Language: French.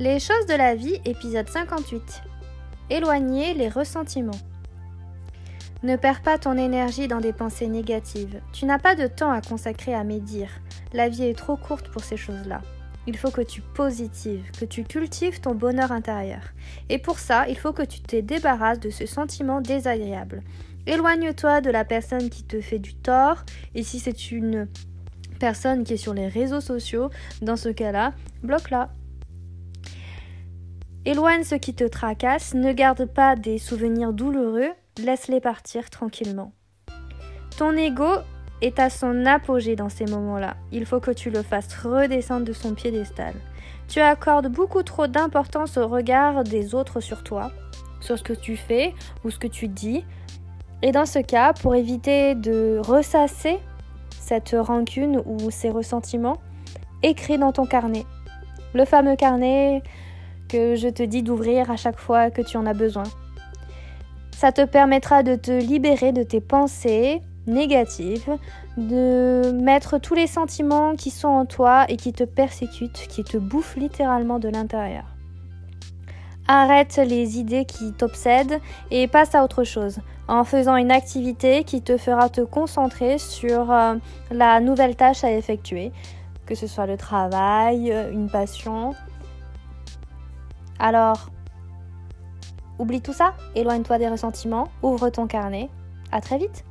Les choses de la vie, épisode 58. Éloigner les ressentiments. Ne perds pas ton énergie dans des pensées négatives. Tu n'as pas de temps à consacrer à médire. La vie est trop courte pour ces choses-là. Il faut que tu positives, que tu cultives ton bonheur intérieur. Et pour ça, il faut que tu te débarrasses de ce sentiment désagréable. Éloigne-toi de la personne qui te fait du tort. Et si c'est une personne qui est sur les réseaux sociaux, dans ce cas-là, bloque-la. Éloigne ce qui te tracasse, ne garde pas des souvenirs douloureux, laisse-les partir tranquillement. Ton ego est à son apogée dans ces moments-là. Il faut que tu le fasses redescendre de son piédestal. Tu accordes beaucoup trop d'importance au regard des autres sur toi, sur ce que tu fais ou ce que tu dis. Et dans ce cas, pour éviter de ressasser cette rancune ou ces ressentiments, écris dans ton carnet. Le fameux carnet je te dis d'ouvrir à chaque fois que tu en as besoin. Ça te permettra de te libérer de tes pensées négatives, de mettre tous les sentiments qui sont en toi et qui te persécutent, qui te bouffent littéralement de l'intérieur. Arrête les idées qui t'obsèdent et passe à autre chose en faisant une activité qui te fera te concentrer sur euh, la nouvelle tâche à effectuer, que ce soit le travail, une passion, alors, oublie tout ça, éloigne-toi des ressentiments, ouvre ton carnet. À très vite!